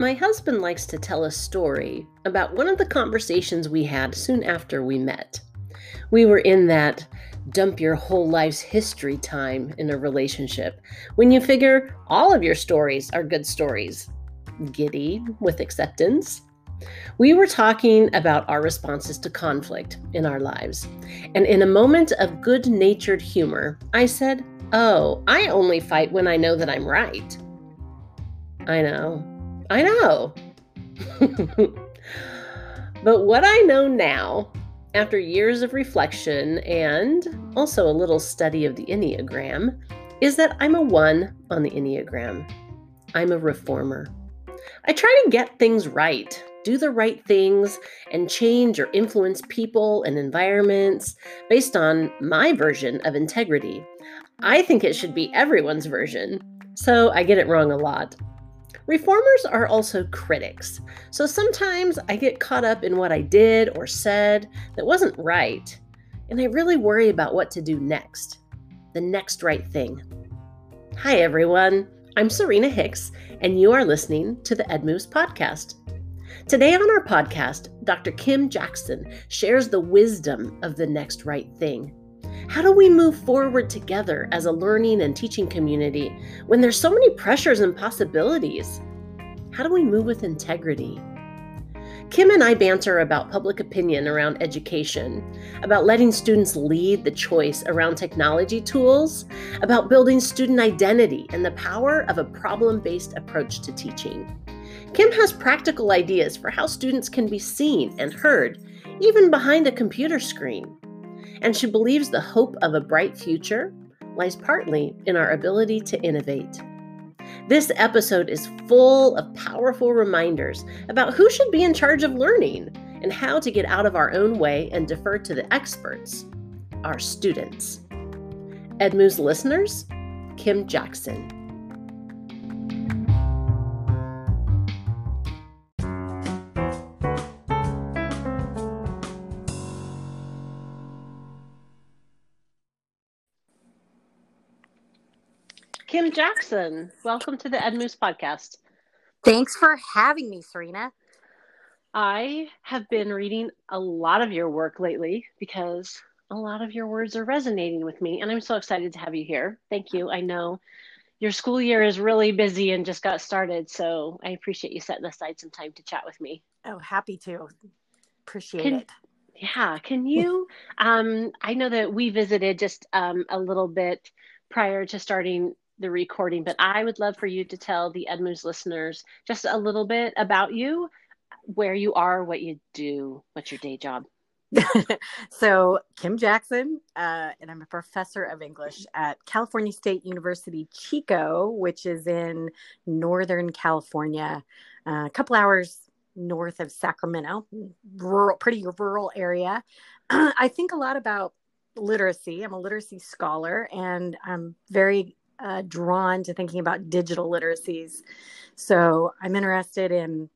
My husband likes to tell a story about one of the conversations we had soon after we met. We were in that dump your whole life's history time in a relationship when you figure all of your stories are good stories. Giddy with acceptance. We were talking about our responses to conflict in our lives. And in a moment of good natured humor, I said, Oh, I only fight when I know that I'm right. I know. I know. but what I know now, after years of reflection and also a little study of the Enneagram, is that I'm a one on the Enneagram. I'm a reformer. I try to get things right, do the right things, and change or influence people and environments based on my version of integrity. I think it should be everyone's version, so I get it wrong a lot. Reformers are also critics, so sometimes I get caught up in what I did or said that wasn't right, and I really worry about what to do next. The next right thing. Hi, everyone. I'm Serena Hicks, and you are listening to the EdMoves podcast. Today on our podcast, Dr. Kim Jaxon shares the wisdom of the next right thing. How do we move forward together as a learning and teaching community when there's so many pressures and possibilities? How do we move with integrity? Kim and I banter about public opinion around education, about letting students lead the choice around technology tools, about building student identity and the power of a problem based approach to teaching. Kim has practical ideas for how students can be seen and heard, even behind a computer screen and she believes the hope of a bright future lies partly in our ability to innovate. This episode is full of powerful reminders about who should be in charge of learning and how to get out of our own way and defer to the experts, our students. EdMoves listeners, Kim Jaxon. Kim Jaxon, welcome to the EdMoves podcast. Thanks for having me, Serena. I have been reading a lot of your work lately because a lot of your words are resonating with me, and I'm so excited to have you here. Thank you. I know your school year is really busy and just got started, so I appreciate you setting aside some time to chat with me. Oh, happy to. Appreciate Can, it. Yeah. Can you? um, I know that we visited just um, a little bit prior to starting the recording, but I would love for you to tell the EdMoves listeners just a little bit about you, where you are, what you do, what's your day job. so, Kim Jaxon, uh, and I'm a professor of English at California State University Chico, which is in Northern California, uh, a couple hours north of Sacramento, rural, pretty rural area. I think a lot about literacy. I'm a literacy scholar, and I'm very uh, drawn to thinking about digital literacies. So I'm interested in,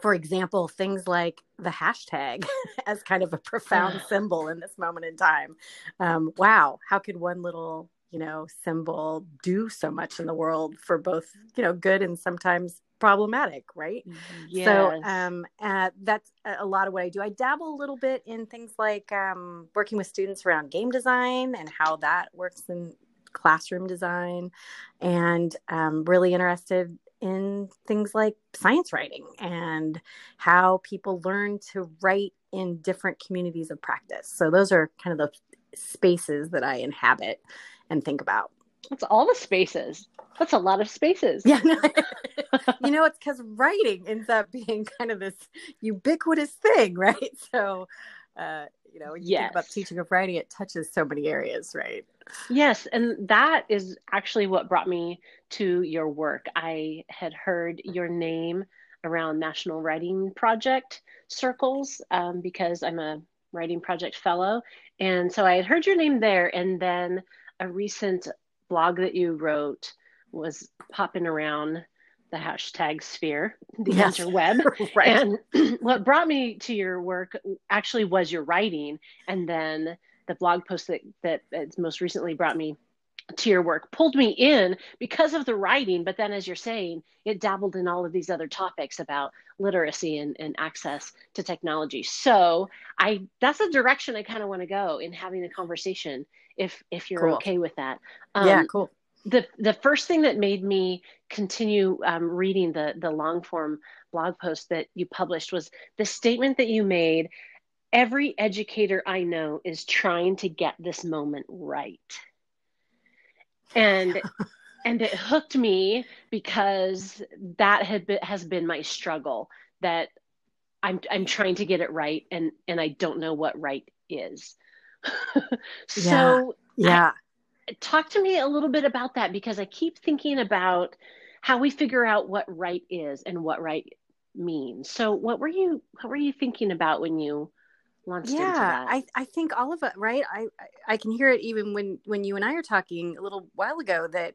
for example, things like the hashtag as kind of a profound symbol in this moment in time. Um, wow, how could one little you know symbol do so much in the world for both you know good and sometimes problematic right yes. so um uh, that's a lot of what i do i dabble a little bit in things like um, working with students around game design and how that works in classroom design and um, really interested in things like science writing and how people learn to write in different communities of practice. So those are kind of the spaces that I inhabit and think about. That's all the spaces. That's a lot of spaces. Yeah. you know, it's because writing ends up being kind of this ubiquitous thing, right? So, uh, you know, when you yes. think about teaching of writing, it touches so many areas, right? Yes, and that is actually what brought me to your work. I had heard your name around National Writing Project circles um, because I'm a writing project fellow. And so I had heard your name there. And then a recent blog that you wrote was popping around the hashtag sphere, the yes. interweb. right. And what brought me to your work actually was your writing. And then the blog post that that most recently brought me to your work pulled me in because of the writing. But then as you're saying it dabbled in all of these other topics about literacy and, and access to technology. So i that's the direction i kind of want to go in having a conversation if if you're cool. okay with that. Um, yeah cool. the the first thing that made me continue um, reading the the long form blog post that you published was the statement that you made every educator i know is trying to get this moment right and and it hooked me because that had been, has been my struggle that I'm I'm trying to get it right and and I don't know what right is. so yeah. yeah. I, talk to me a little bit about that because I keep thinking about how we figure out what right is and what right means. So what were you what were you thinking about when you launched yeah. I, I think all of it, right? I, I can hear it even when, when you and I are talking a little while ago that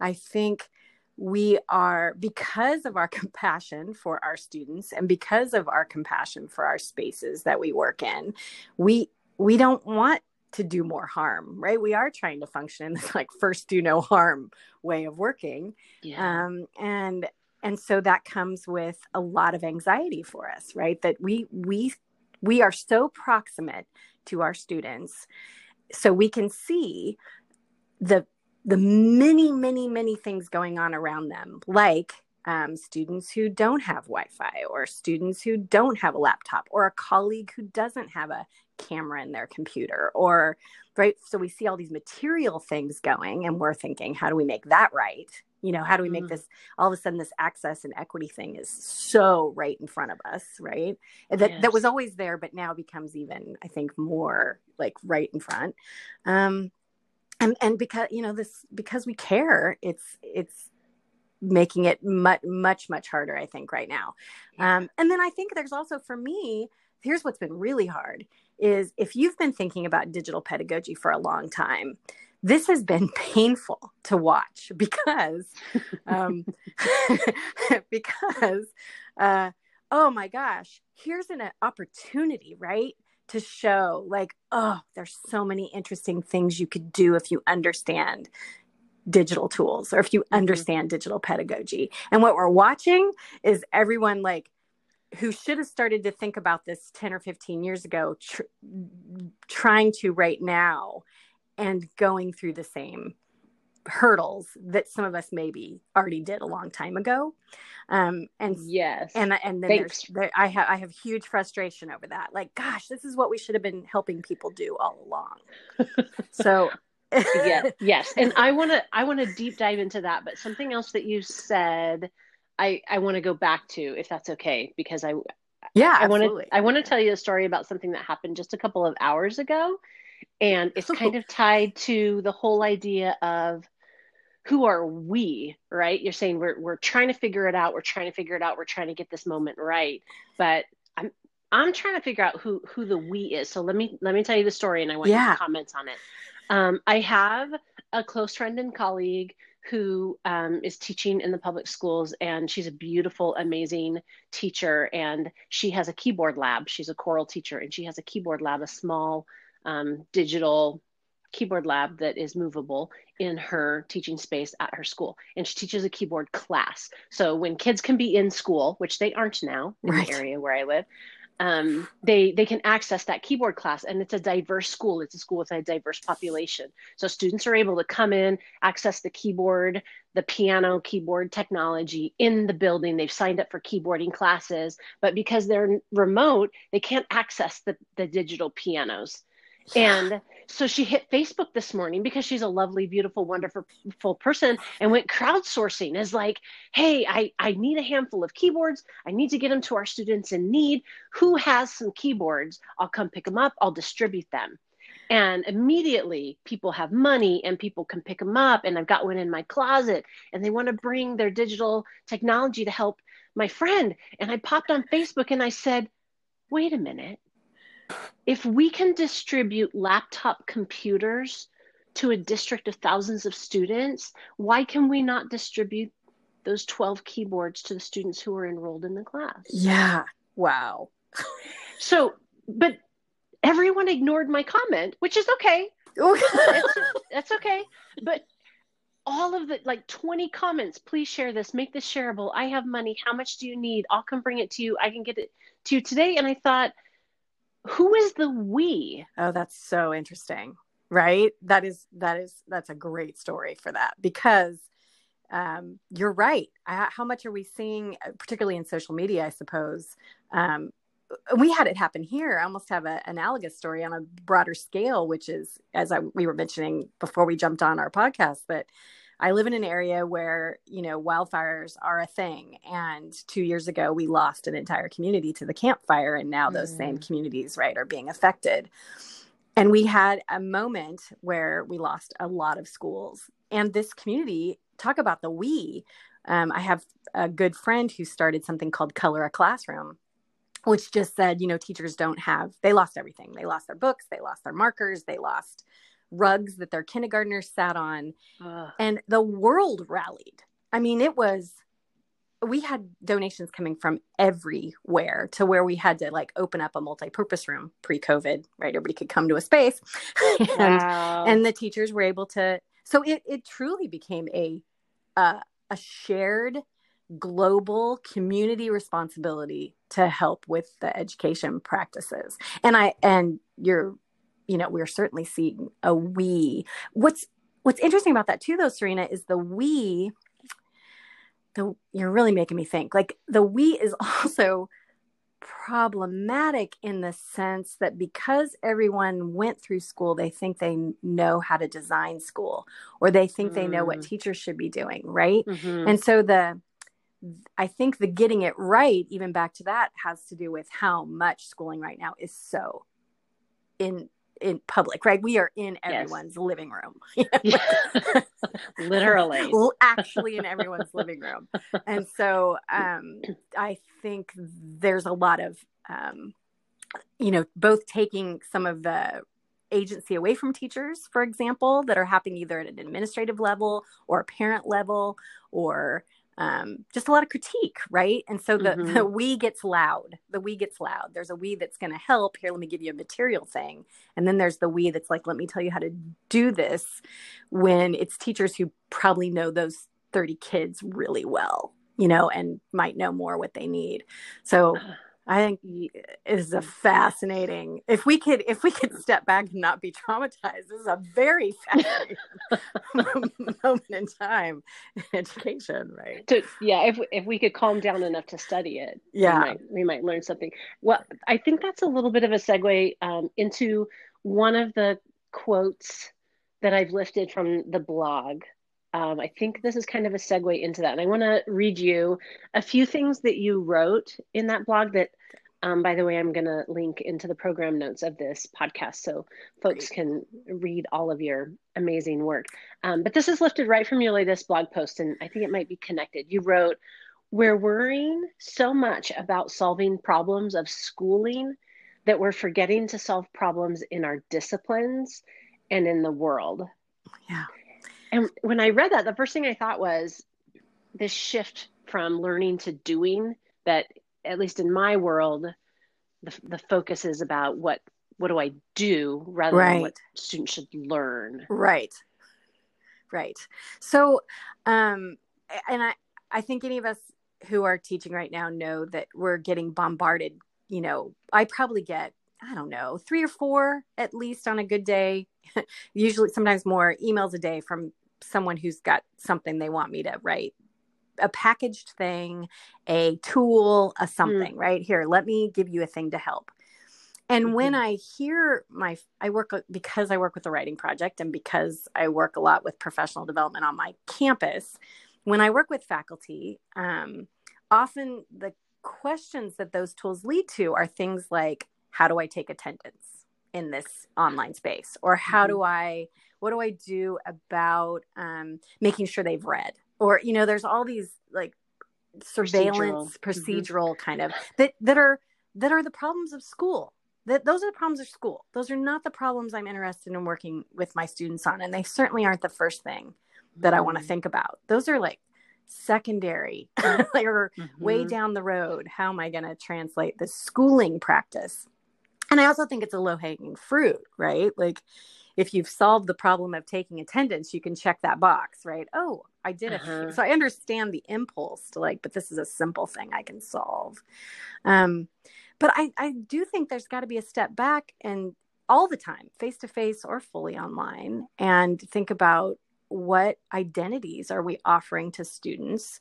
I think we are because of our compassion for our students and because of our compassion for our spaces that we work in, we we don't want to do more harm, right? We are trying to function in this like first do no harm way of working. Yeah. Um, and and so that comes with a lot of anxiety for us, right? That we we we are so proximate to our students so we can see the the many many many things going on around them like um, students who don't have wi-fi or students who don't have a laptop or a colleague who doesn't have a camera in their computer or right? So we see all these material things going and we're thinking how do we make that right you know how do we make mm. this all of a sudden this access and equity thing is so right in front of us right that yes. that was always there but now becomes even i think more like right in front um and and because you know this because we care it's it's making it much much much harder i think right now yeah. um and then i think there's also for me here's what's been really hard is if you've been thinking about digital pedagogy for a long time this has been painful to watch because um, because uh, oh my gosh here's an opportunity right to show like oh there's so many interesting things you could do if you understand digital tools or if you mm-hmm. understand mm-hmm. digital pedagogy and what we're watching is everyone like who should have started to think about this 10 or 15 years ago tr- trying to right now and going through the same hurdles that some of us maybe already did a long time ago. Um and yes. and and then Thanks. there's there, i have i have huge frustration over that. Like gosh this is what we should have been helping people do all along. So yeah yes. And i want to i want to deep dive into that but something else that you said i i want to go back to if that's okay because i yeah i want to i want to tell you a story about something that happened just a couple of hours ago and it's kind of tied to the whole idea of who are we right? You're saying we're, we're trying to figure it out we're trying to figure it out we're trying to get this moment right. But i'm i'm trying to figure out who who the we is. So let me let me tell you the story and i want yeah. your comments on it. Um, i have a close friend and colleague who um, is teaching in the public schools and she's a beautiful amazing teacher and she has a keyboard lab. She's a choral teacher and she has a keyboard lab a small um, digital keyboard lab that is movable in her teaching space at her school. And she teaches a keyboard class. So when kids can be in school which they aren't now in right. the area where i live um, they they can access that keyboard class. And it's a diverse school. It's a school with a diverse population. So students are able to come in access the keyboard the piano keyboard technology in the building. They've signed up for keyboarding classes. But because they're remote they can't access the, the digital pianos and so she hit Facebook this morning because she's a lovely, beautiful, wonderful person and went crowdsourcing as like, hey, I, I need a handful of keyboards. I need to get them to our students in need. Who has some keyboards? I'll come pick them up. I'll distribute them. And immediately people have money and people can pick them up. And I've got one in my closet and they want to bring their digital technology to help my friend. And I popped on Facebook and I said, wait a minute if we can distribute laptop computers to a district of thousands of students, why can we not distribute those 12 keyboards to the students who are enrolled in the class? Yeah. Wow. so, but everyone ignored my comment, which is okay. that's, that's okay. But all of the like 20 comments please share this make this shareable i have money how much do you need i'll come bring it to you i can get it to you today and i thought who is the we? Oh that's so interesting right? That is that is that's a great story for that because um, you're right. How much are we seeing particularly in social media i suppose? Um, we had it happen here. I almost have an analogous story on a broader scale, which is, as I, we were mentioning before we jumped on our podcast, that I live in an area where, you know, wildfires are a thing. And two years ago, we lost an entire community to the Camp Fire. And now those mm. same communities, right, are being affected. And we had a moment where we lost a lot of schools. And this community, talk about the we. Um, I have a good friend who started something called Color a Classroom which just said, you know, teachers don't have, they lost everything. They lost their books, they lost their markers, they lost rugs that their kindergartners sat on. Ugh. And the world rallied. I mean, it was, we had donations coming from everywhere to where we had to like open up a multi-purpose room pre-COVID, right? Everybody could come to a space. and, wow. and the teachers were able to, so it, it truly became a, uh, a shared global community responsibility to help with the education practices and i and you're you know we're certainly seeing a we what's what's interesting about that too though serena is the we the you're really making me think like the we is also problematic in the sense that because everyone went through school they think they know how to design school or they think mm. they know what mm. teachers should be doing right mm-hmm. and so the I think the getting it right, even back to that, has to do with how much schooling right now is so in in public, right? We are in everyone's yes. living room. Literally. actually in everyone's living room. And so um, I think there's a lot of, um, you know, both taking some of the agency away from teachers, for example, that are happening either at an administrative level or a parent level or um, just a lot of critique, right? And so the, mm-hmm. the we gets loud. The we gets loud. There's a we that's going to help. Here, let me give you a material thing. And then there's the we that's like, let me tell you how to do this when it's teachers who probably know those 30 kids really well, you know, and might know more what they need. So I think is a fascinating. If we could, if we could step back and not be traumatized, this is a very fascinating moment in time in education, right? To, yeah, if if we could calm down enough to study it, yeah, we might, we might learn something. Well, I think that's a little bit of a segue um, into one of the quotes that I've lifted from the blog um, I think this is kind of a segue into that. And I want to read you a few things that you wrote in that blog that, um, by the way, I'm going to link into the program notes of this podcast so folks can read all of your amazing work. Um, but this is lifted right from your latest blog post, and I think it might be connected. You wrote, We're worrying so much about solving problems of schooling that we're forgetting to solve problems in our disciplines and in the world. Yeah. And when I read that, the first thing I thought was this shift from learning to doing that, at least in my world, the, the focus is about what what do I do rather right. than what students should learn. Right. Right. So, um, and I, I think any of us who are teaching right now know that we're getting bombarded. You know, I probably get, I don't know, three or four at least on a good day, usually sometimes more emails a day from someone who's got something they want me to write a packaged thing, a tool, a something, mm. right? Here, let me give you a thing to help. And mm-hmm. when I hear my, I work because I work with the writing project and because I work a lot with professional development on my campus. When I work with faculty, um, often the questions that those tools lead to are things like, how do I take attendance in this online space? Or how mm-hmm. do I what do I do about um, making sure they've read? Or, you know, there's all these like surveillance, procedural, procedural mm-hmm. kind of that that are that are the problems of school. That those are the problems of school. Those are not the problems I'm interested in working with my students on, and they certainly aren't the first thing that I want to mm-hmm. think about. Those are like secondary, like or mm-hmm. way down the road. How am I going to translate the schooling practice? And I also think it's a low hanging fruit, right? Like if you've solved the problem of taking attendance, you can check that box, right? Oh, I did it. Uh-huh. So I understand the impulse to like, but this is a simple thing I can solve. Um, but I, I do think there's got to be a step back and all the time, face to face or fully online, and think about what identities are we offering to students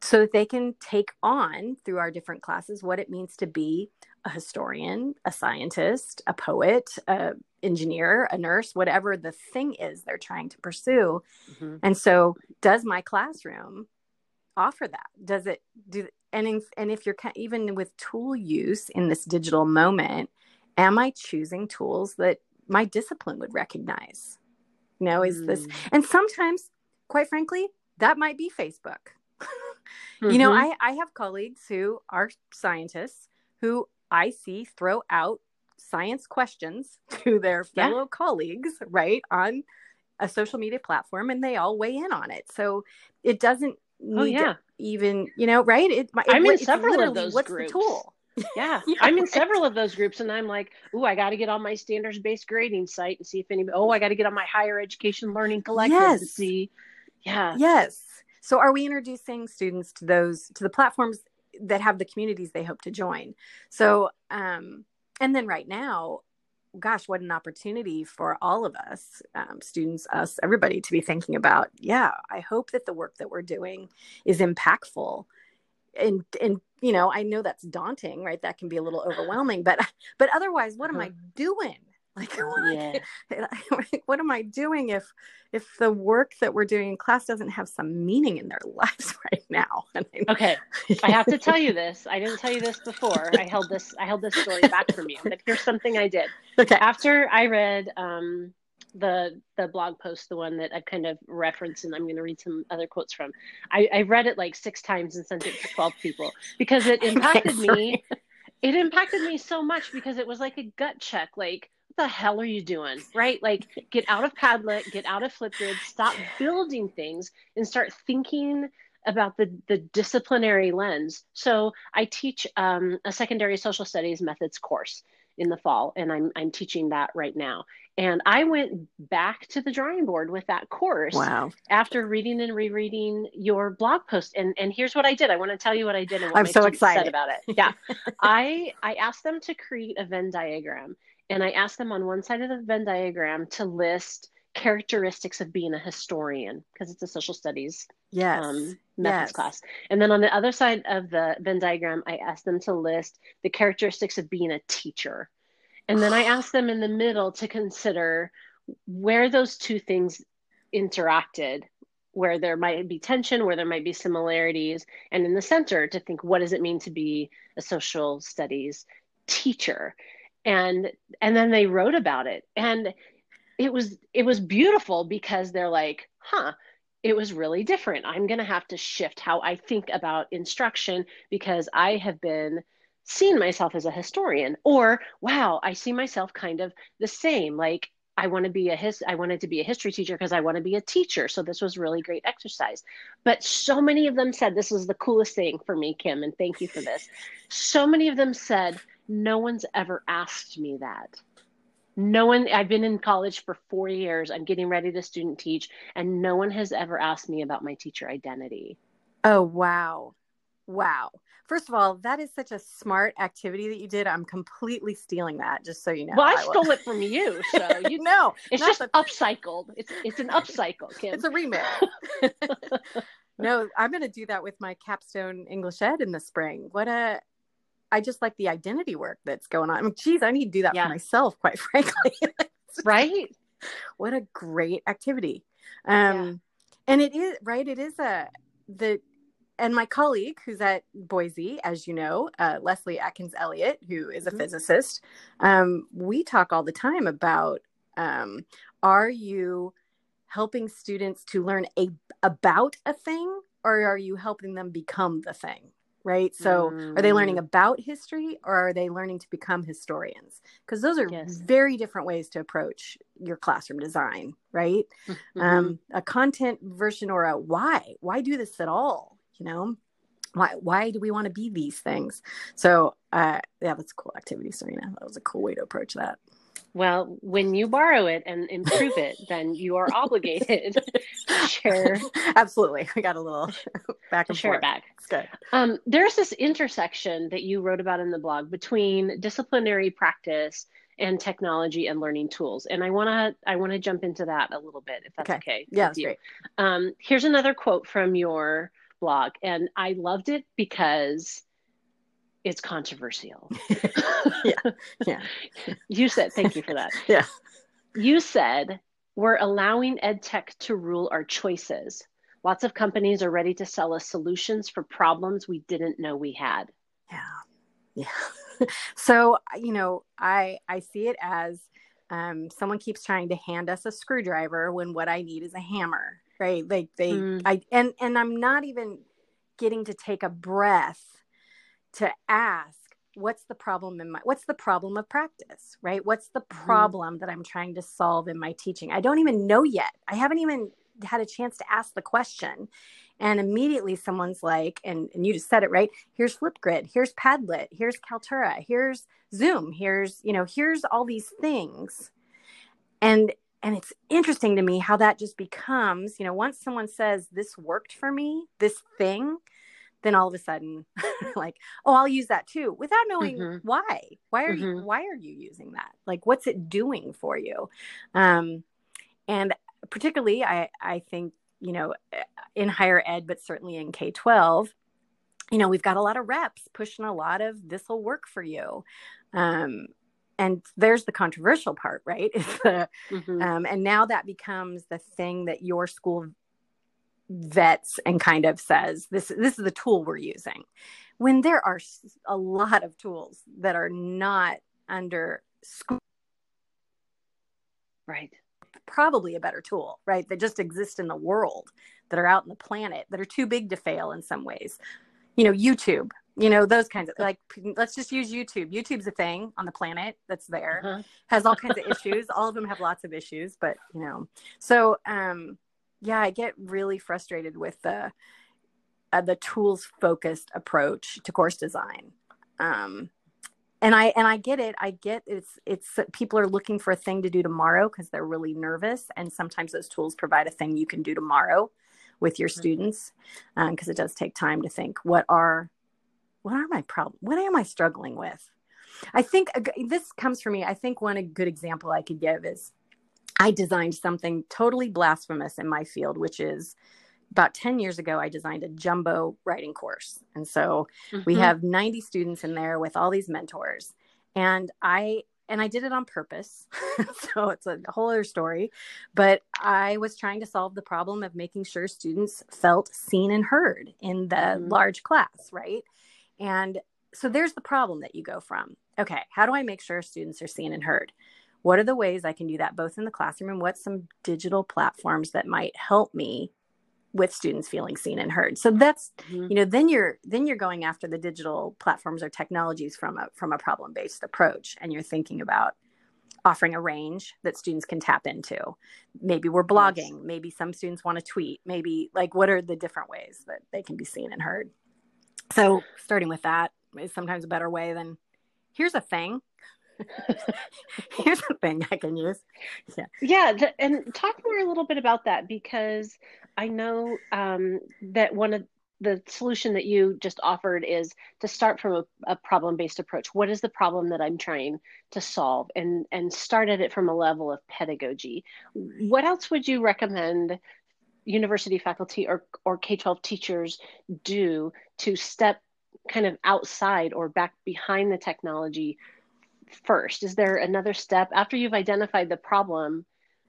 so that they can take on through our different classes what it means to be a historian, a scientist, a poet, a engineer, a nurse, whatever the thing is they're trying to pursue. Mm-hmm. And so does my classroom offer that? Does it do and in, and if you're even with tool use in this digital moment, am I choosing tools that my discipline would recognize? You know, is mm. this and sometimes quite frankly, that might be Facebook. mm-hmm. You know, mm-hmm. I, I have colleagues who are scientists who I see throw out science questions to their fellow yeah. colleagues, right, on a social media platform, and they all weigh in on it. So it doesn't oh, need oh, yeah. even, you know, right? It, it I'm in several of those what's groups. the tool? Yeah, yeah I'm in several of those groups, and I'm like, oh, I got to get on my standards based grading site and see if anybody. Oh, I got to get on my higher education learning collective yes. to see. Yeah. Yes. So, are we introducing students to those to the platforms that have the communities they hope to join? So, um, and then right now, gosh, what an opportunity for all of us, um, students, us, everybody, to be thinking about. Yeah, I hope that the work that we're doing is impactful and and you know i know that's daunting right that can be a little overwhelming but but otherwise what am i uh-huh. doing like yeah. what am i doing if if the work that we're doing in class doesn't have some meaning in their lives right now okay i have to tell you this i didn't tell you this before i held this i held this story back from you but here's something i did okay after i read um the the blog post, the one that I kind of referenced, and I'm going to read some other quotes from. I, I read it like six times and sent it to twelve people because it impacted me. It impacted me so much because it was like a gut check. Like, the hell are you doing? Right? Like, get out of Padlet, get out of Flipgrid, stop building things, and start thinking about the the disciplinary lens. So I teach um, a secondary social studies methods course in the fall, and I'm I'm teaching that right now. And I went back to the drawing board with that course. Wow. After reading and rereading your blog post. And and here's what I did. I want to tell you what I did and what I'm so excited about it. Yeah. I I asked them to create a Venn diagram. And I asked them on one side of the Venn diagram to list characteristics of being a historian because it's a social studies yes. um, methods yes. class. And then on the other side of the Venn diagram, I asked them to list the characteristics of being a teacher. And then I asked them in the middle to consider where those two things interacted, where there might be tension, where there might be similarities, and in the center to think what does it mean to be a social studies teacher? And and then they wrote about it. And it was it was beautiful because they're like, huh, it was really different. I'm going to have to shift how I think about instruction because I have been seen myself as a historian or wow i see myself kind of the same like i want to be a his i wanted to be a history teacher because i want to be a teacher so this was really great exercise but so many of them said this was the coolest thing for me kim and thank you for this so many of them said no one's ever asked me that no one i've been in college for four years i'm getting ready to student teach and no one has ever asked me about my teacher identity oh wow wow First of all, that is such a smart activity that you did. I'm completely stealing that, just so you know. Well, I, I stole it from you, so you know it's just the... upcycled. It's it's an upcycle, Kim. It's a remix. no, I'm going to do that with my capstone English Ed in the spring. What a I just like the identity work that's going on. I mean, geez, I need to do that yeah. for myself, quite frankly. right? What a great activity. Um, yeah. and it is right. It is a the and my colleague who's at Boise, as you know, uh, Leslie Atkins Elliott, who is a mm-hmm. physicist, um, we talk all the time about um, are you helping students to learn a, about a thing or are you helping them become the thing? Right. So mm. are they learning mm. about history or are they learning to become historians? Because those are yes. very different ways to approach your classroom design, right? Mm-hmm. Um, a content version or a why? Why do this at all? you know why why do we want to be these things so uh yeah that's a cool activity serena that was a cool way to approach that Well, when you borrow it and improve it, then you are obligated to share. Absolutely, we got a little back and share forth. it back. It's good. Um, there's this intersection that you wrote about in the blog between disciplinary practice and technology and learning tools, and I wanna I wanna jump into that a little bit if that's okay. okay. Yeah, that's great. Um, here's another quote from your blog, and I loved it because it's controversial. yeah, yeah. You said, thank you for that. Yeah. You said, we're allowing ed tech to rule our choices. Lots of companies are ready to sell us solutions for problems we didn't know we had. Yeah. Yeah. so, you know, I I see it as um, someone keeps trying to hand us a screwdriver when what I need is a hammer, right? Like they, Mm. I, and and I'm not even getting to take a breath to ask what's the problem in my what's the problem of practice right? What's the mm-hmm. problem that i'm trying to solve in my teaching? I don't even know yet. I haven't even had a chance to ask the question. And immediately someone's like and, and you just said it right? Here's flipgrid here's padlet here's kaltura here's zoom here's you know here's all these things. And and it's interesting to me how that just becomes you know once someone says this worked for me this thing then all of a sudden like oh i'll use that too without knowing Mhm. why why are you Mhm. why are you using that like what's it doing for you um and particularly i i think you know in higher ed but certainly in k-12 you know we've got a lot of reps pushing a lot of this will work for you um and there's the controversial part right the Mhm. um, and now that becomes the thing that your school vets and kind of says this this is the tool we're using when there are a lot of tools that are not under school Right. probably a better tool right that just exist in the world that are out in the planet that are too big to fail in some ways you know youtube you know those kinds of like let's just use youtube youtube's a thing on the planet that's there Uh-huh. has all kinds of issues. All of them have lots of issues, but you know. So um yeah, I get really frustrated with the uh, the tools focused approach to course design. Um and I and I get it. I get it's it's people are looking for a thing to do tomorrow because they're really nervous and sometimes those tools provide a thing you can do tomorrow with your Mhm. students because it does take time to think what are what are my problem what am I struggling with I think this comes from me. I think one a good example I could give is I designed something totally blasphemous in my field, which is about 10 years ago, I designed a jumbo writing course. And so we Mhm. have 90 students in there with all these mentors. And I, and I did it on purpose. so it's a whole other story. But I was trying to solve the problem of making sure students felt seen and heard in the Mhm. large class, right? And so there's the problem that you go from. Okay, how do I make sure students are seen and heard? What are the ways I can do that both in the classroom and what's some digital platforms that might help me with students feeling seen and heard? So that's Mhm. you know then you're then you're going after the digital platforms or technologies from a from a problem based approach and you're thinking about offering a range that students can tap into. Maybe we're blogging. Maybe some students want to tweet. Maybe like what are the different ways that they can be seen and heard? So starting with that is sometimes a better way than here's a thing here's a thing i can use Yeah, th- and talk more a little bit about that because I know um, that one of the solution that you just offered is to start from a, a problem-based approach. What is the problem that I'm trying to solve, and and start at it from a level of pedagogy. What else would you recommend university faculty or or K-12 teachers do to step kind of outside or back behind the technology first? Is there another step after you've identified the problem?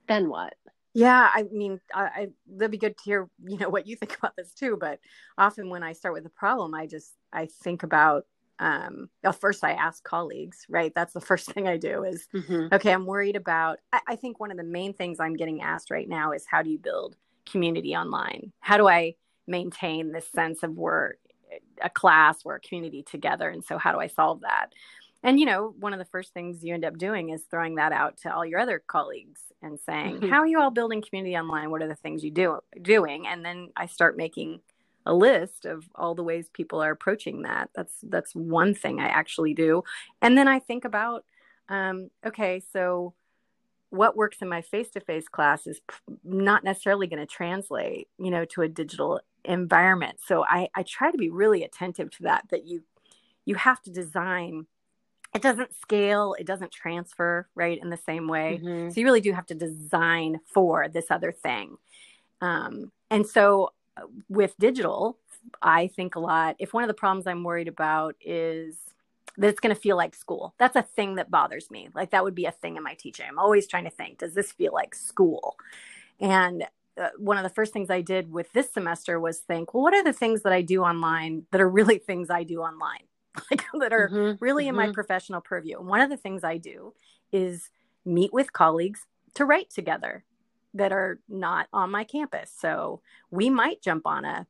Then what? Yeah, I mean, I, I that'd be good to hear, you know, what you think about this too. But often when I start with a problem, I just I think about um well, first I ask colleagues, right? That's the first thing I do is Mm-hmm. okay, I'm worried about I, I think one of the main things I'm getting asked right now is how do you build community online? How do I maintain this sense of we're a class, we're a community together? And so how do I solve that? And you know, one of the first things you end up doing is throwing that out to all your other colleagues and saying, Mhm. "How are you all building community online? What are the things you do doing?" And then I start making a list of all the ways people are approaching that. That's that's one thing I actually do. And then I think about um, okay, so what works in my face-to-face class is not necessarily going to translate, you know, to a digital environment. So I, I try to be really attentive to that. That you you have to design. It doesn't scale. It doesn't transfer right in the same way. Mm-hmm. So you really do have to design for this other thing. Um, and so uh, with digital, I think a lot. If one of the problems I'm worried about is that it's going to feel like school. That's a thing that bothers me. Like that would be a thing in my teaching. I'm always trying to think, does this feel like school? And uh, one of the first things I did with this semester was think, well, what are the things that I do online that are really things I do online, like that are mm-hmm, really mm-hmm. in my mm-hmm. professional purview? And one of the things I do is meet with colleagues to write together that are not on my campus. So we might jump on a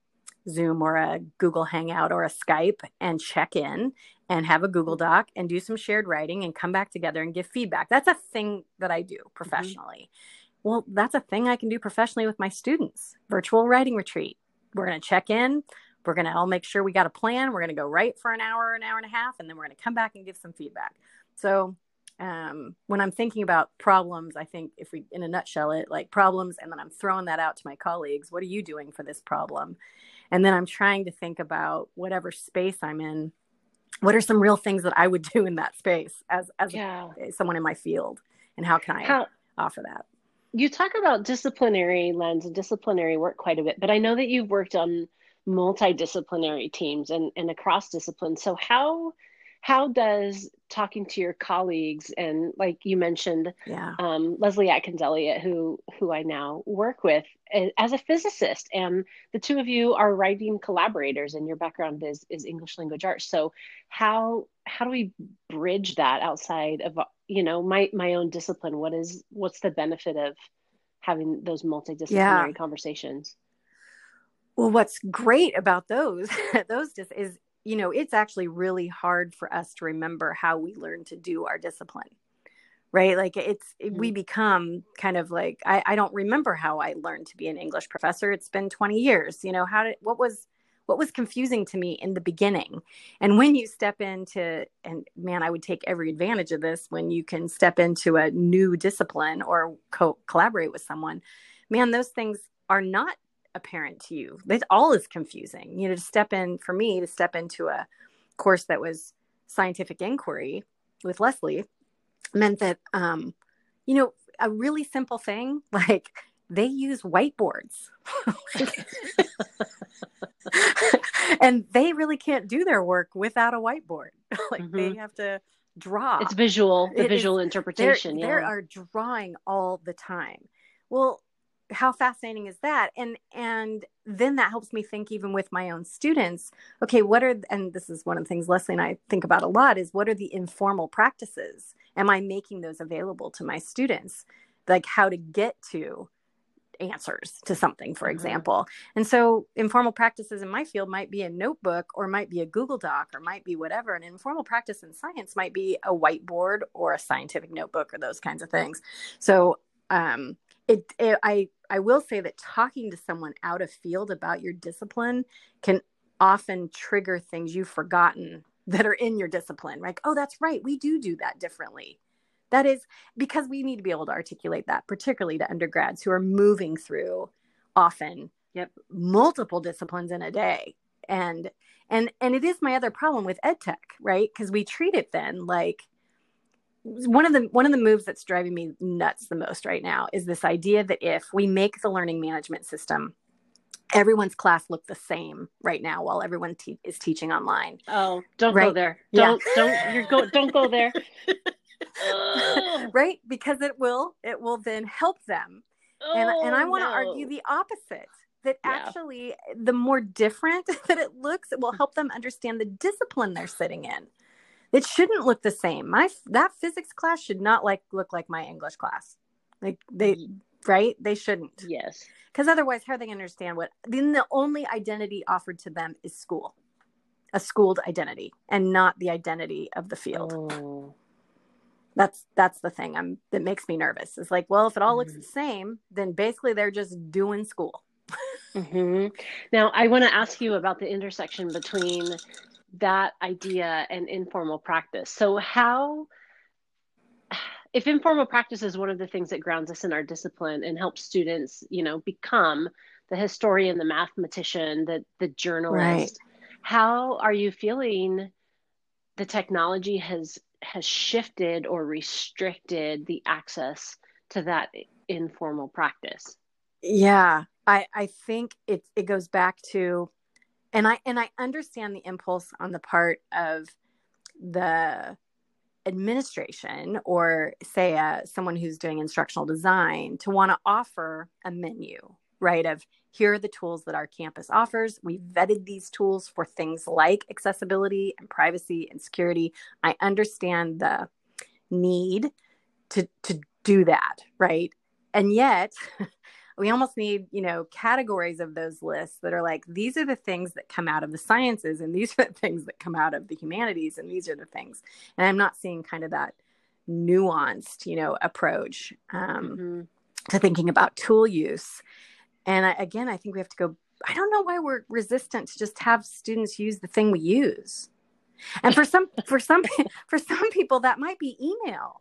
Zoom or a Google Hangout or a Skype and check in and have a Google Doc and do some shared writing and come back together and give feedback. That's a thing that I do mm-hmm. professionally. Mm-hmm. Well, that's a thing I can do professionally with my students. Virtual writing retreat. We're going to check in. We're going to all make sure we got a plan. We're going to go write for an hour, an hour and a half, and then we're going to come back and give some feedback. So, um, when I'm thinking about problems, I think if we, in a nutshell, it like problems, and then I'm throwing that out to my colleagues. What are you doing for this problem? And then I'm trying to think about whatever space I'm in what are some real things that I would do in that space as as yeah. a, someone in my field, and how can I how, offer that? You talk about disciplinary lens and disciplinary work quite a bit, but I know that you've worked on multidisciplinary teams and, and across disciplines. So how how does talking to your colleagues and like you mentioned yeah. um, leslie atkins elliott who who i now work with as a physicist and the two of you are writing collaborators and your background is is english language arts so how how do we bridge that outside of you know my my own discipline what is what's the benefit of having those multidisciplinary yeah. conversations well what's great about those those just is you know, it's actually really hard for us to remember how we learn to do our discipline. Right. Like it's, we mm. become kind of like, I, I don't remember how I learned to be an English professor. It's been 20 years. You know, how did, what was, what was confusing to me in the beginning and when you step into and man i would take every advantage of this when you can step into a new discipline or co- collaborate with someone man those things are not apparent to you. It all is confusing. You know, to step in for me to step into a course that was scientific inquiry with Leslie meant that um, you know, a really simple thing like they use whiteboards. and they really can't do their work without a whiteboard. like mm-hmm. they have to draw. It's visual, the it visual is, interpretation. They yeah. are drawing all the time. Well, how fascinating is that? And and then that helps me think even with my own students okay what are and this is one of the things leslie and i think about a lot is what are the informal practices? Am i making those available to my students? Like how to get to answers to something for mm-hmm. example. And so informal practices in my field might be a notebook or might be a google doc or might be whatever. An informal practice in science might be a whiteboard or a scientific notebook or those kinds of things. So um, it, it I I will say that talking to someone out of field about your discipline can often trigger things you've forgotten that are in your discipline. Like, oh, that's right, we do do that differently. That is because we need to be able to articulate that, particularly to undergrads who are moving through often yep. multiple disciplines in a day. And and and it is my other problem with ed tech, right? Because we treat it then like one of the one of the moves that's driving me nuts the most right now is this idea that if we make the learning management system everyone's class look the same right now while everyone te- is teaching online oh don't right? go there don't yeah. don't you're go don't go there right because it will it will then help them oh, and and i oh, want to no. argue the opposite that yeah. actually the more different that it looks it will help them understand the discipline they're sitting in it shouldn't look the same. My that physics class should not like look like my English class. Like they right? They shouldn't. Yes. Because otherwise, how are they going to understand what? Then the only identity offered to them is school, a schooled identity, and not the identity of the field. Oh. That's that's the thing. I'm that makes me nervous. It's like, well, if it all mm-hmm. looks the same, then basically they're just doing school. mm-hmm. Now, I want to ask you about the intersection between that idea and informal practice. So how if informal practice is one of the things that grounds us in our discipline and helps students, you know, become the historian, the mathematician, the the journalist, right. how are you feeling the technology has has shifted or restricted the access to that informal practice? Yeah, I I think it it goes back to and I and I understand the impulse on the part of the administration or say uh, someone who's doing instructional design to want to offer a menu right of here are the tools that our campus offers. We vetted these tools for things like accessibility and privacy and security. I understand the need to to do that right? And yet we almost need you know categories of those lists that are like these are the things that come out of the sciences and these are the things that come out of the humanities and these are the things. And i'm not seeing kind of that nuanced you know approach um, mm-hmm. to thinking about tool use. And I, again i think we have to go i don't know why we're resistant to just have students use the thing we use. And for some for some for some people that might be email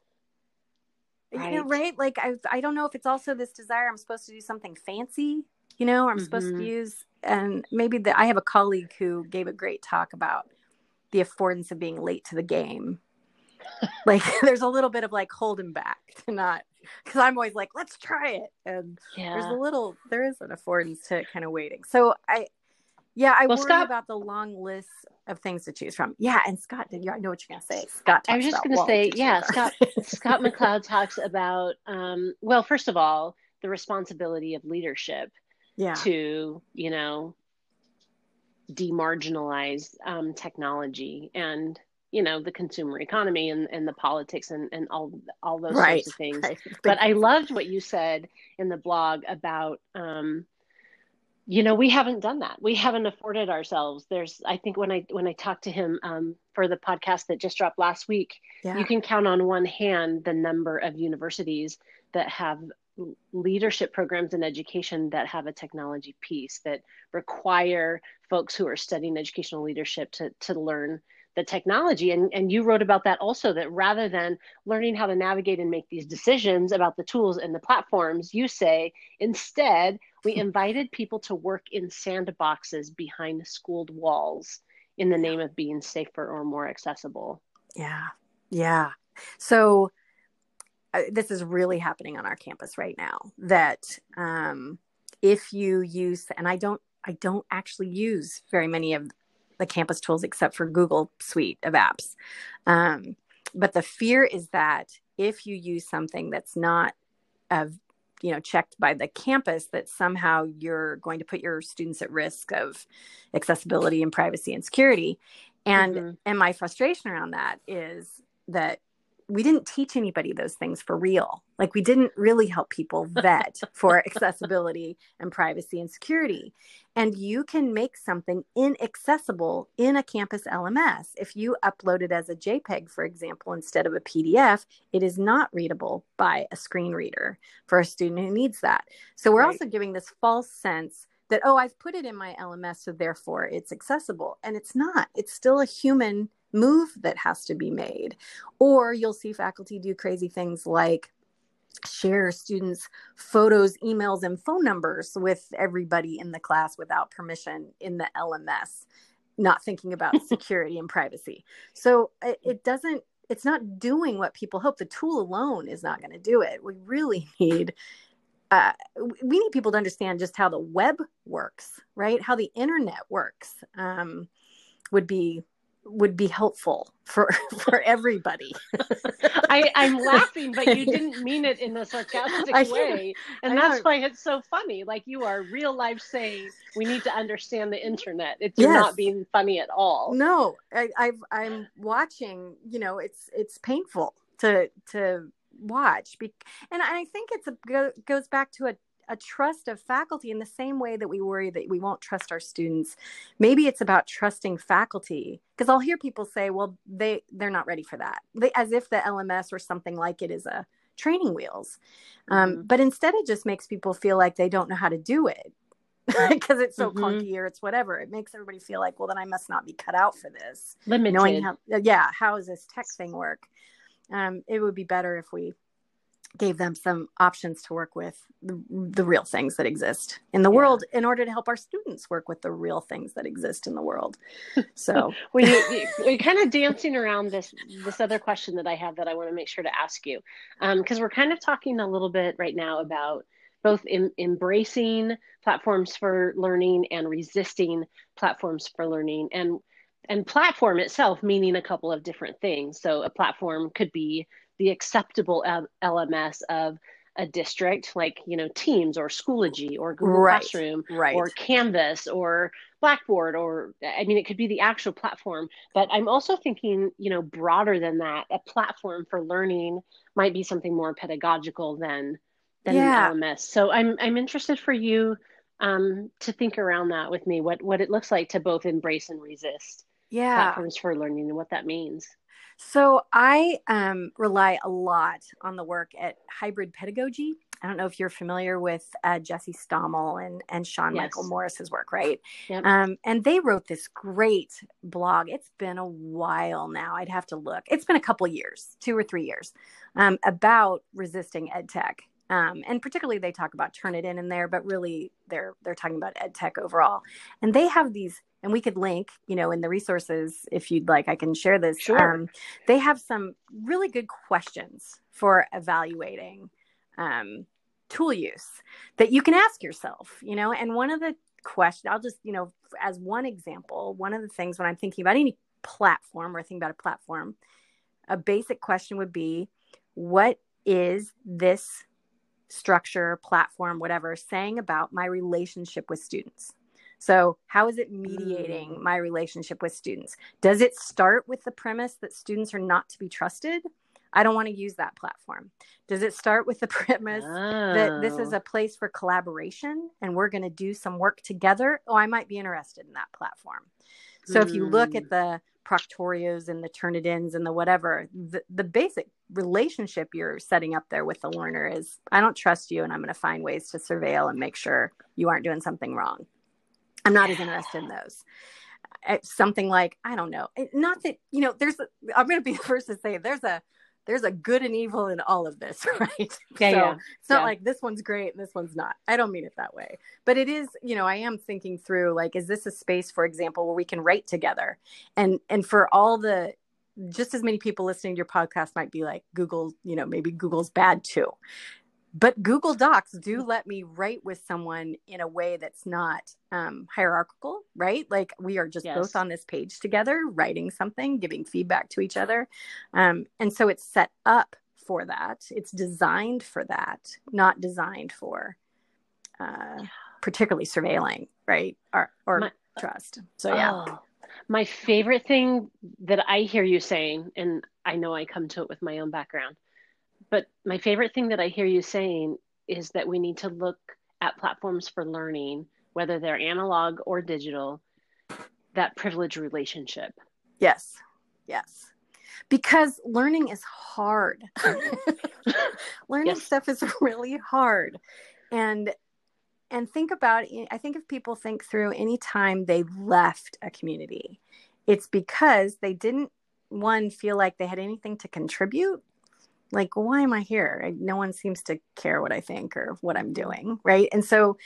right. you know right like i i don't know if it's also this desire i'm supposed to do something fancy you know i'm mm-hmm. supposed to mm-hmm. use and maybe the, i have a colleague who gave a great talk about the affordance of being late to the game like there's a little bit of like holding back to not because i'm always like let's try it and yeah. there's a little there is an affordance to kind of waiting so i yeah, I well, worry Scott, about the long list of things to choose from. Yeah, and Scott, did you? I know what you're going to say. Scott, I was just going to say, yeah, Scott. Scott McLeod talks about, um, well, first of all, the responsibility of leadership. Yeah. To you know, demarginalize um, technology and you know the consumer economy and, and the politics and, and all all those right, sorts of things. Right. But I loved what you said in the blog about. Um, you know we haven't done that we haven't afforded ourselves there's i think when i when i talked to him um, for the podcast that just dropped last week yeah. you can count on one hand the number of universities that have leadership programs in education that have a technology piece that require folks who are studying educational leadership to, to learn the technology. And, and you wrote about that also that rather than learning how to navigate and make these decisions about the tools and the platforms you say instead we invited people to work in sandboxes behind schooled walls in the name of being safer or more accessible. Yeah. Yeah. So uh, this is really happening on our campus right now that um, if you use and i don't i don't actually use very many of the campus tools except for Google Suite of apps. Um, but the fear is that if you use something that's not of you know checked by the campus that somehow you're going to put your students at risk of accessibility and privacy and security and mm-hmm. and my frustration around that is that we didn't teach anybody those things for real. Like we didn't really help people vet for accessibility and privacy and security. And you can make something inaccessible in a campus LMS. If you upload it as a JPEG, for example, instead of a PDF, it is not readable by a screen reader for a student who needs that. So we're right. also giving this false sense that, oh, I've put it in my LMS, so therefore it's accessible. And it's not, it's still a human move that has to be made. Or you'll see faculty do crazy things like share students' photos, emails, and phone numbers with everybody in the class without permission in the LMS, not thinking about security and privacy. So it, it doesn't, it's not doing what people hope. The tool alone is not going to do it. We really need. Uh, we need people to understand just how the web works, right? How the internet works um, would be would be helpful for for everybody. I, I'm laughing, but you didn't mean it in a sarcastic way, and that's why it's so funny. Like you are real life saying we need to understand the internet. It's yes. not being funny at all. No, I, I've I'm watching. You know, it's it's painful to to watch, and I think it's a goes back to a a trust of faculty in the same way that we worry that we won't trust our students. Maybe it's about trusting faculty because i'll hear people say well they they're not ready for that. They, as if the lms or something like it is a training wheels. Um, mm-hmm. but instead it just makes people feel like they don't know how to do it because it's so mm-hmm. clunky or it's whatever. It makes everybody feel like well then i must not be cut out for this. Limited. Knowing how yeah how does this tech thing work? Um, it would be better if we gave them some options to work with the, the real things that exist in the Yeah. world in order to help our students work with the real things that exist in the world. So, well, you, you're kind of dancing around this this other question that I have that I want to make sure to ask you, um, because we're kind of talking a little bit right now about both em- embracing platforms for learning and resisting platforms for learning, and and platform itself meaning a couple of different things. So a platform could be the acceptable L- LMS of a district, like you know Teams or Schoology or Google Right. Classroom right. or Canvas or Blackboard or I mean it could be the actual platform, but I'm also thinking, you know, broader than that. A platform for learning might be something more pedagogical than than Yeah. an LMS. So I'm I'm interested for you um, to think around that with me. What what it looks like to both embrace and resist yeah. platforms for learning and what that means. So I um, rely a lot on the work at Hybrid Pedagogy. I don't know if you're familiar with uh, Jesse Stommel and, and Sean Yes. Michael Morris's work, right? Yep. Um, and they wrote this great blog. It's been a while now. I'd have to look. It's been a couple years, two or three years, um, about resisting ed tech. Um, and particularly, they talk about Turnitin in there, but really, they're they're talking about ed tech overall. And they have these, and we could link, you know, in the resources if you'd like. I can share this. Sure. Um, they have some really good questions for evaluating um, tool use that you can ask yourself, you know, and one of the questions, I'll just, you know, as one example, one of the things when I'm thinking about any platform or thinking about a platform, a basic question would be, what is this structure, platform, whatever, saying about my relationship with students? So, how is it mediating Mm. my relationship with students? Does it start with the premise that students are not to be trusted? I don't want to use that platform. Does it start with the premise that this is Oh. a place for collaboration and we're going to do some work together? Oh, I might be interested in that platform. So if you look Hmm. at the Proctorios and the Turnitins and the whatever, the, the basic relationship you're setting up there with the learner is I don't trust you and I'm going to find ways to surveil and make sure you aren't doing something wrong. I'm not as interested in those. Uh, Something like, I don't know, not that, you know, there's, a, I'm going to be the first to say there's a, there's a good and evil in all of this, right? Yeah, so yeah. it's not Yeah. like this one's great and this one's not. I don't mean it that way. But it is, you know, I am thinking through like, is this a space, for example, where we can write together? And and for all the just as many people listening to your podcast might be like, Google, you know, maybe Google's bad too. But Google Docs do let me write with someone in a way that's not um, hierarchical, right? Like we are just Yes. both on this page together, writing something, giving feedback to each other. Um, and so it's set up for that. It's designed for that, not designed for uh, particularly surveilling, right? Or, or My- trust. So, yeah. Oh, my favorite thing that I hear you saying, and I know I come to it with my own background, but my favorite thing that I hear you saying is that we need to look at platforms for learning, whether they're analog or digital, that privilege relationship. Yes. Yes. Because learning is hard. learning Yes. stuff is really hard. And and think about I think if people think through any time they left a community, it's because they didn't one feel like they had anything to contribute. Like, why am I here? No one seems to care what I think or what I'm doing, right? And so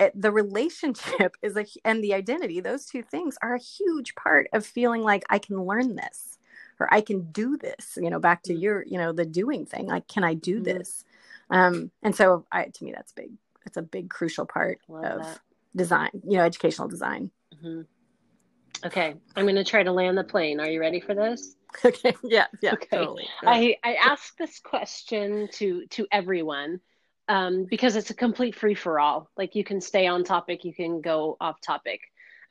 it, the relationship is a and the identity those two things are a huge part of feeling like i can learn this or i can do this you know back to Mhm. your you know the doing thing like can i do Mhm. this um and so i to me that's big it's a big crucial part Love of that. design you know educational design Mhm. Okay, I'm going to try to land the plane. Are you ready for this? okay yeah yeah Okay. totally I, I ask this question to to everyone um, because it's a complete free for all. Like you can stay on topic, you can go off topic.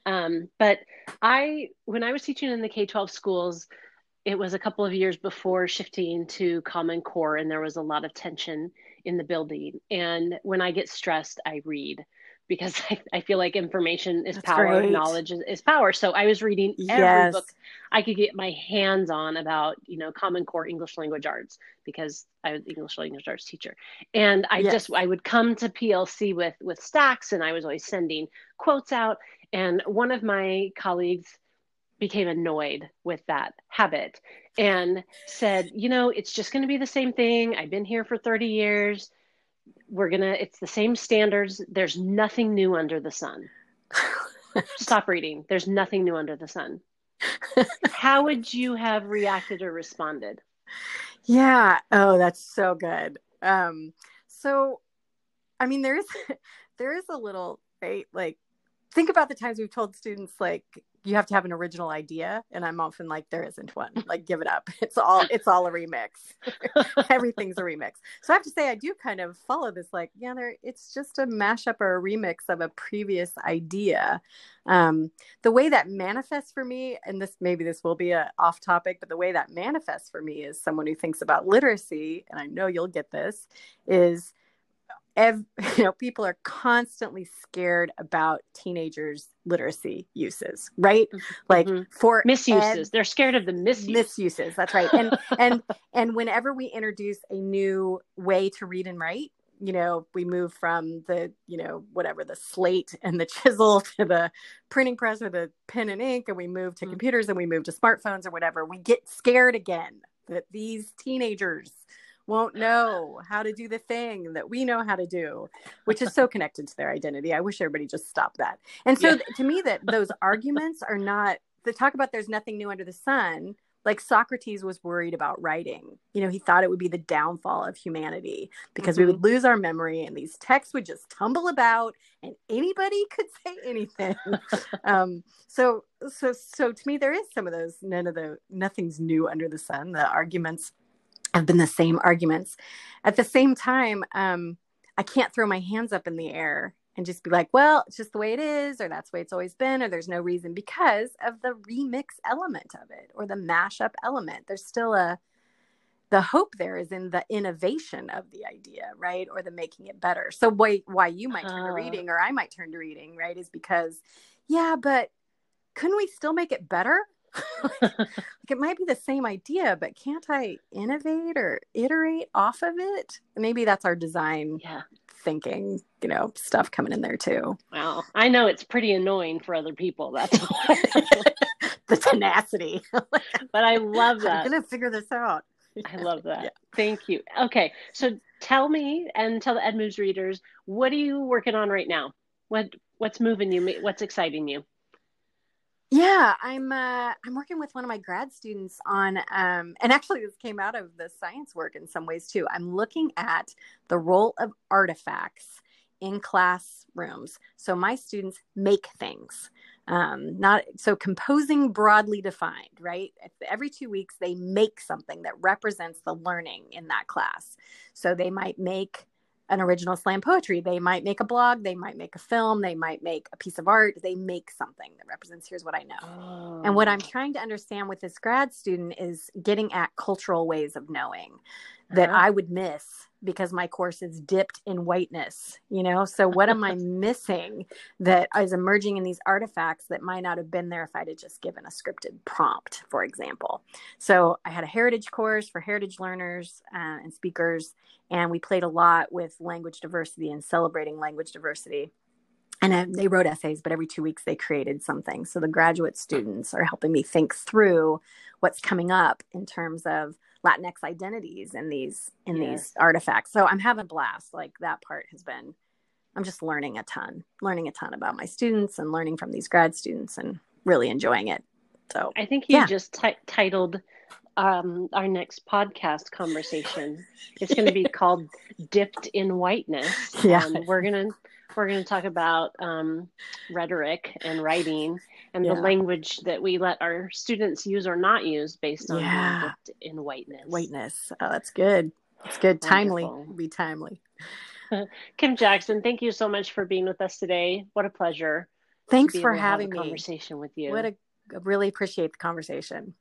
Um, but I, when I was teaching in the K twelve schools, it was a couple of years before shifting to Common Core, and there was a lot of tension in the building. And when I get stressed, I read because I, I feel like information is That's power, great. knowledge is, is power. So I was reading every yes book I could get my hands on about, you know, Common Core English Language Arts because I was English Language Arts teacher. And I Yes. just I would come to PLC with with stacks and I was always sending quotes out and one of my colleagues became annoyed with that habit and said, you know, it's just going to be the same thing. I've been here for 30 years. We're to, it's the same standards. There's nothing new under the sun. Stop reading. There's nothing new under the sun. How would you have reacted or responded? Yeah. Oh, that's so good. Um, so, I mean, there's, there is a little, right? Like, think about the times we've told students, like, you have to have an original idea and i'm often like there isn't one. Like give it up. It's all it's all a remix. Everything's a remix. So i have to say i do kind of follow this like yeah there it's just a mashup or a remix of a previous idea. Um, the way that manifests for me and this maybe this will be a off topic but the way that manifests for me is someone who thinks about literacy and i know you'll get this is ev- you know people are constantly scared about teenagers literacy uses right mm-hmm. like mm-hmm. for misuses they're scared of the misuse. misuses that's right and and and whenever we introduce a new way to read and write you know we move from the you know whatever the slate and the chisel to the printing press or the pen and ink and we move to mm-hmm. computers and we move to smartphones or whatever we get scared again that these teenagers won't know how to do the thing that we know how to do, which is so connected to their identity. I wish everybody just stopped that. And so yeah. to me that those arguments are not the talk about there's nothing new under the sun. Like Socrates was worried about writing. You know, he thought it would be the downfall of humanity because mm-hmm. we would lose our memory and these texts would just tumble about and anybody could say anything. um, so so so to me there is some of those none of the nothing's new under the sun, the arguments have been the same arguments. At the same time, um, I can't throw my hands up in the air and just be like, well, it's just the way it is, or that's the way it's always been, or there's no reason because of the remix element of it or the mashup element. There's still a, the hope there is in the innovation of the idea, right? Or the making it better. So why, why you might turn uh. to reading or I might turn to reading, right? Is because, yeah, but couldn't we still make it better? like it might be the same idea, but can't I innovate or iterate off of it? Maybe that's our design yeah. thinking, you know, stuff coming in there too. Well, I know it's pretty annoying for other people. That's the tenacity. but I love that. I'm gonna figure this out. I love that. Yeah. Thank you. Okay, so tell me and tell the Ed Moves readers, what are you working on right now? What what's moving you? What's exciting you? Yeah, I'm uh, I'm working with one of my grad students on, um, and actually this came out of the science work in some ways too. I'm looking at the role of artifacts in classrooms. So my students make things, um, not so composing broadly defined, right? Every two weeks they make something that represents the learning in that class. So they might make an original slam poetry. They might make a blog, they might make a film, they might make a piece of art, they make something that represents here's what I know. Oh. And what I'm oh. trying to understand with this grad student is getting at cultural ways of knowing that uh-huh. I would miss because my course is dipped in whiteness, you know? So what am I missing that is emerging in these artifacts that might not have been there if I'd have just given a scripted prompt, for example? So I had a heritage course for heritage learners uh, and speakers, and we played a lot with language diversity and celebrating language diversity. And they wrote essays, but every two weeks they created something. So the graduate students are helping me think through what's coming up in terms of Latinx identities in these in yes. these artifacts. So I'm having a blast. Like that part has been I'm just learning a ton, learning a ton about my students and learning from these grad students and really enjoying it. So I think you yeah. just t- titled um, our next podcast conversation. It's going to be called "Dipped in Whiteness." Yeah, and we're gonna we're going to talk about um, rhetoric and writing and yeah. the language that we let our students use or not use based on yeah. in whiteness. Whiteness. Oh, that's good. It's good. Timely. Be timely. Kim Jaxon, thank you so much for being with us today. What a pleasure. Thanks for having me. Conversation with you. What a really appreciate the conversation.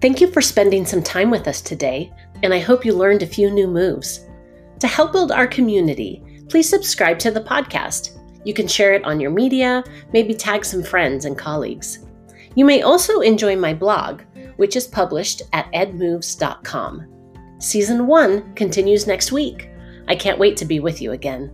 Thank you for spending some time with us today, and I hope you learned a few new moves. To help build our community, please subscribe to the podcast. You can share it on your media, maybe tag some friends and colleagues. You may also enjoy my blog, which is published at edmoves.com. Season 1 continues next week. I can't wait to be with you again.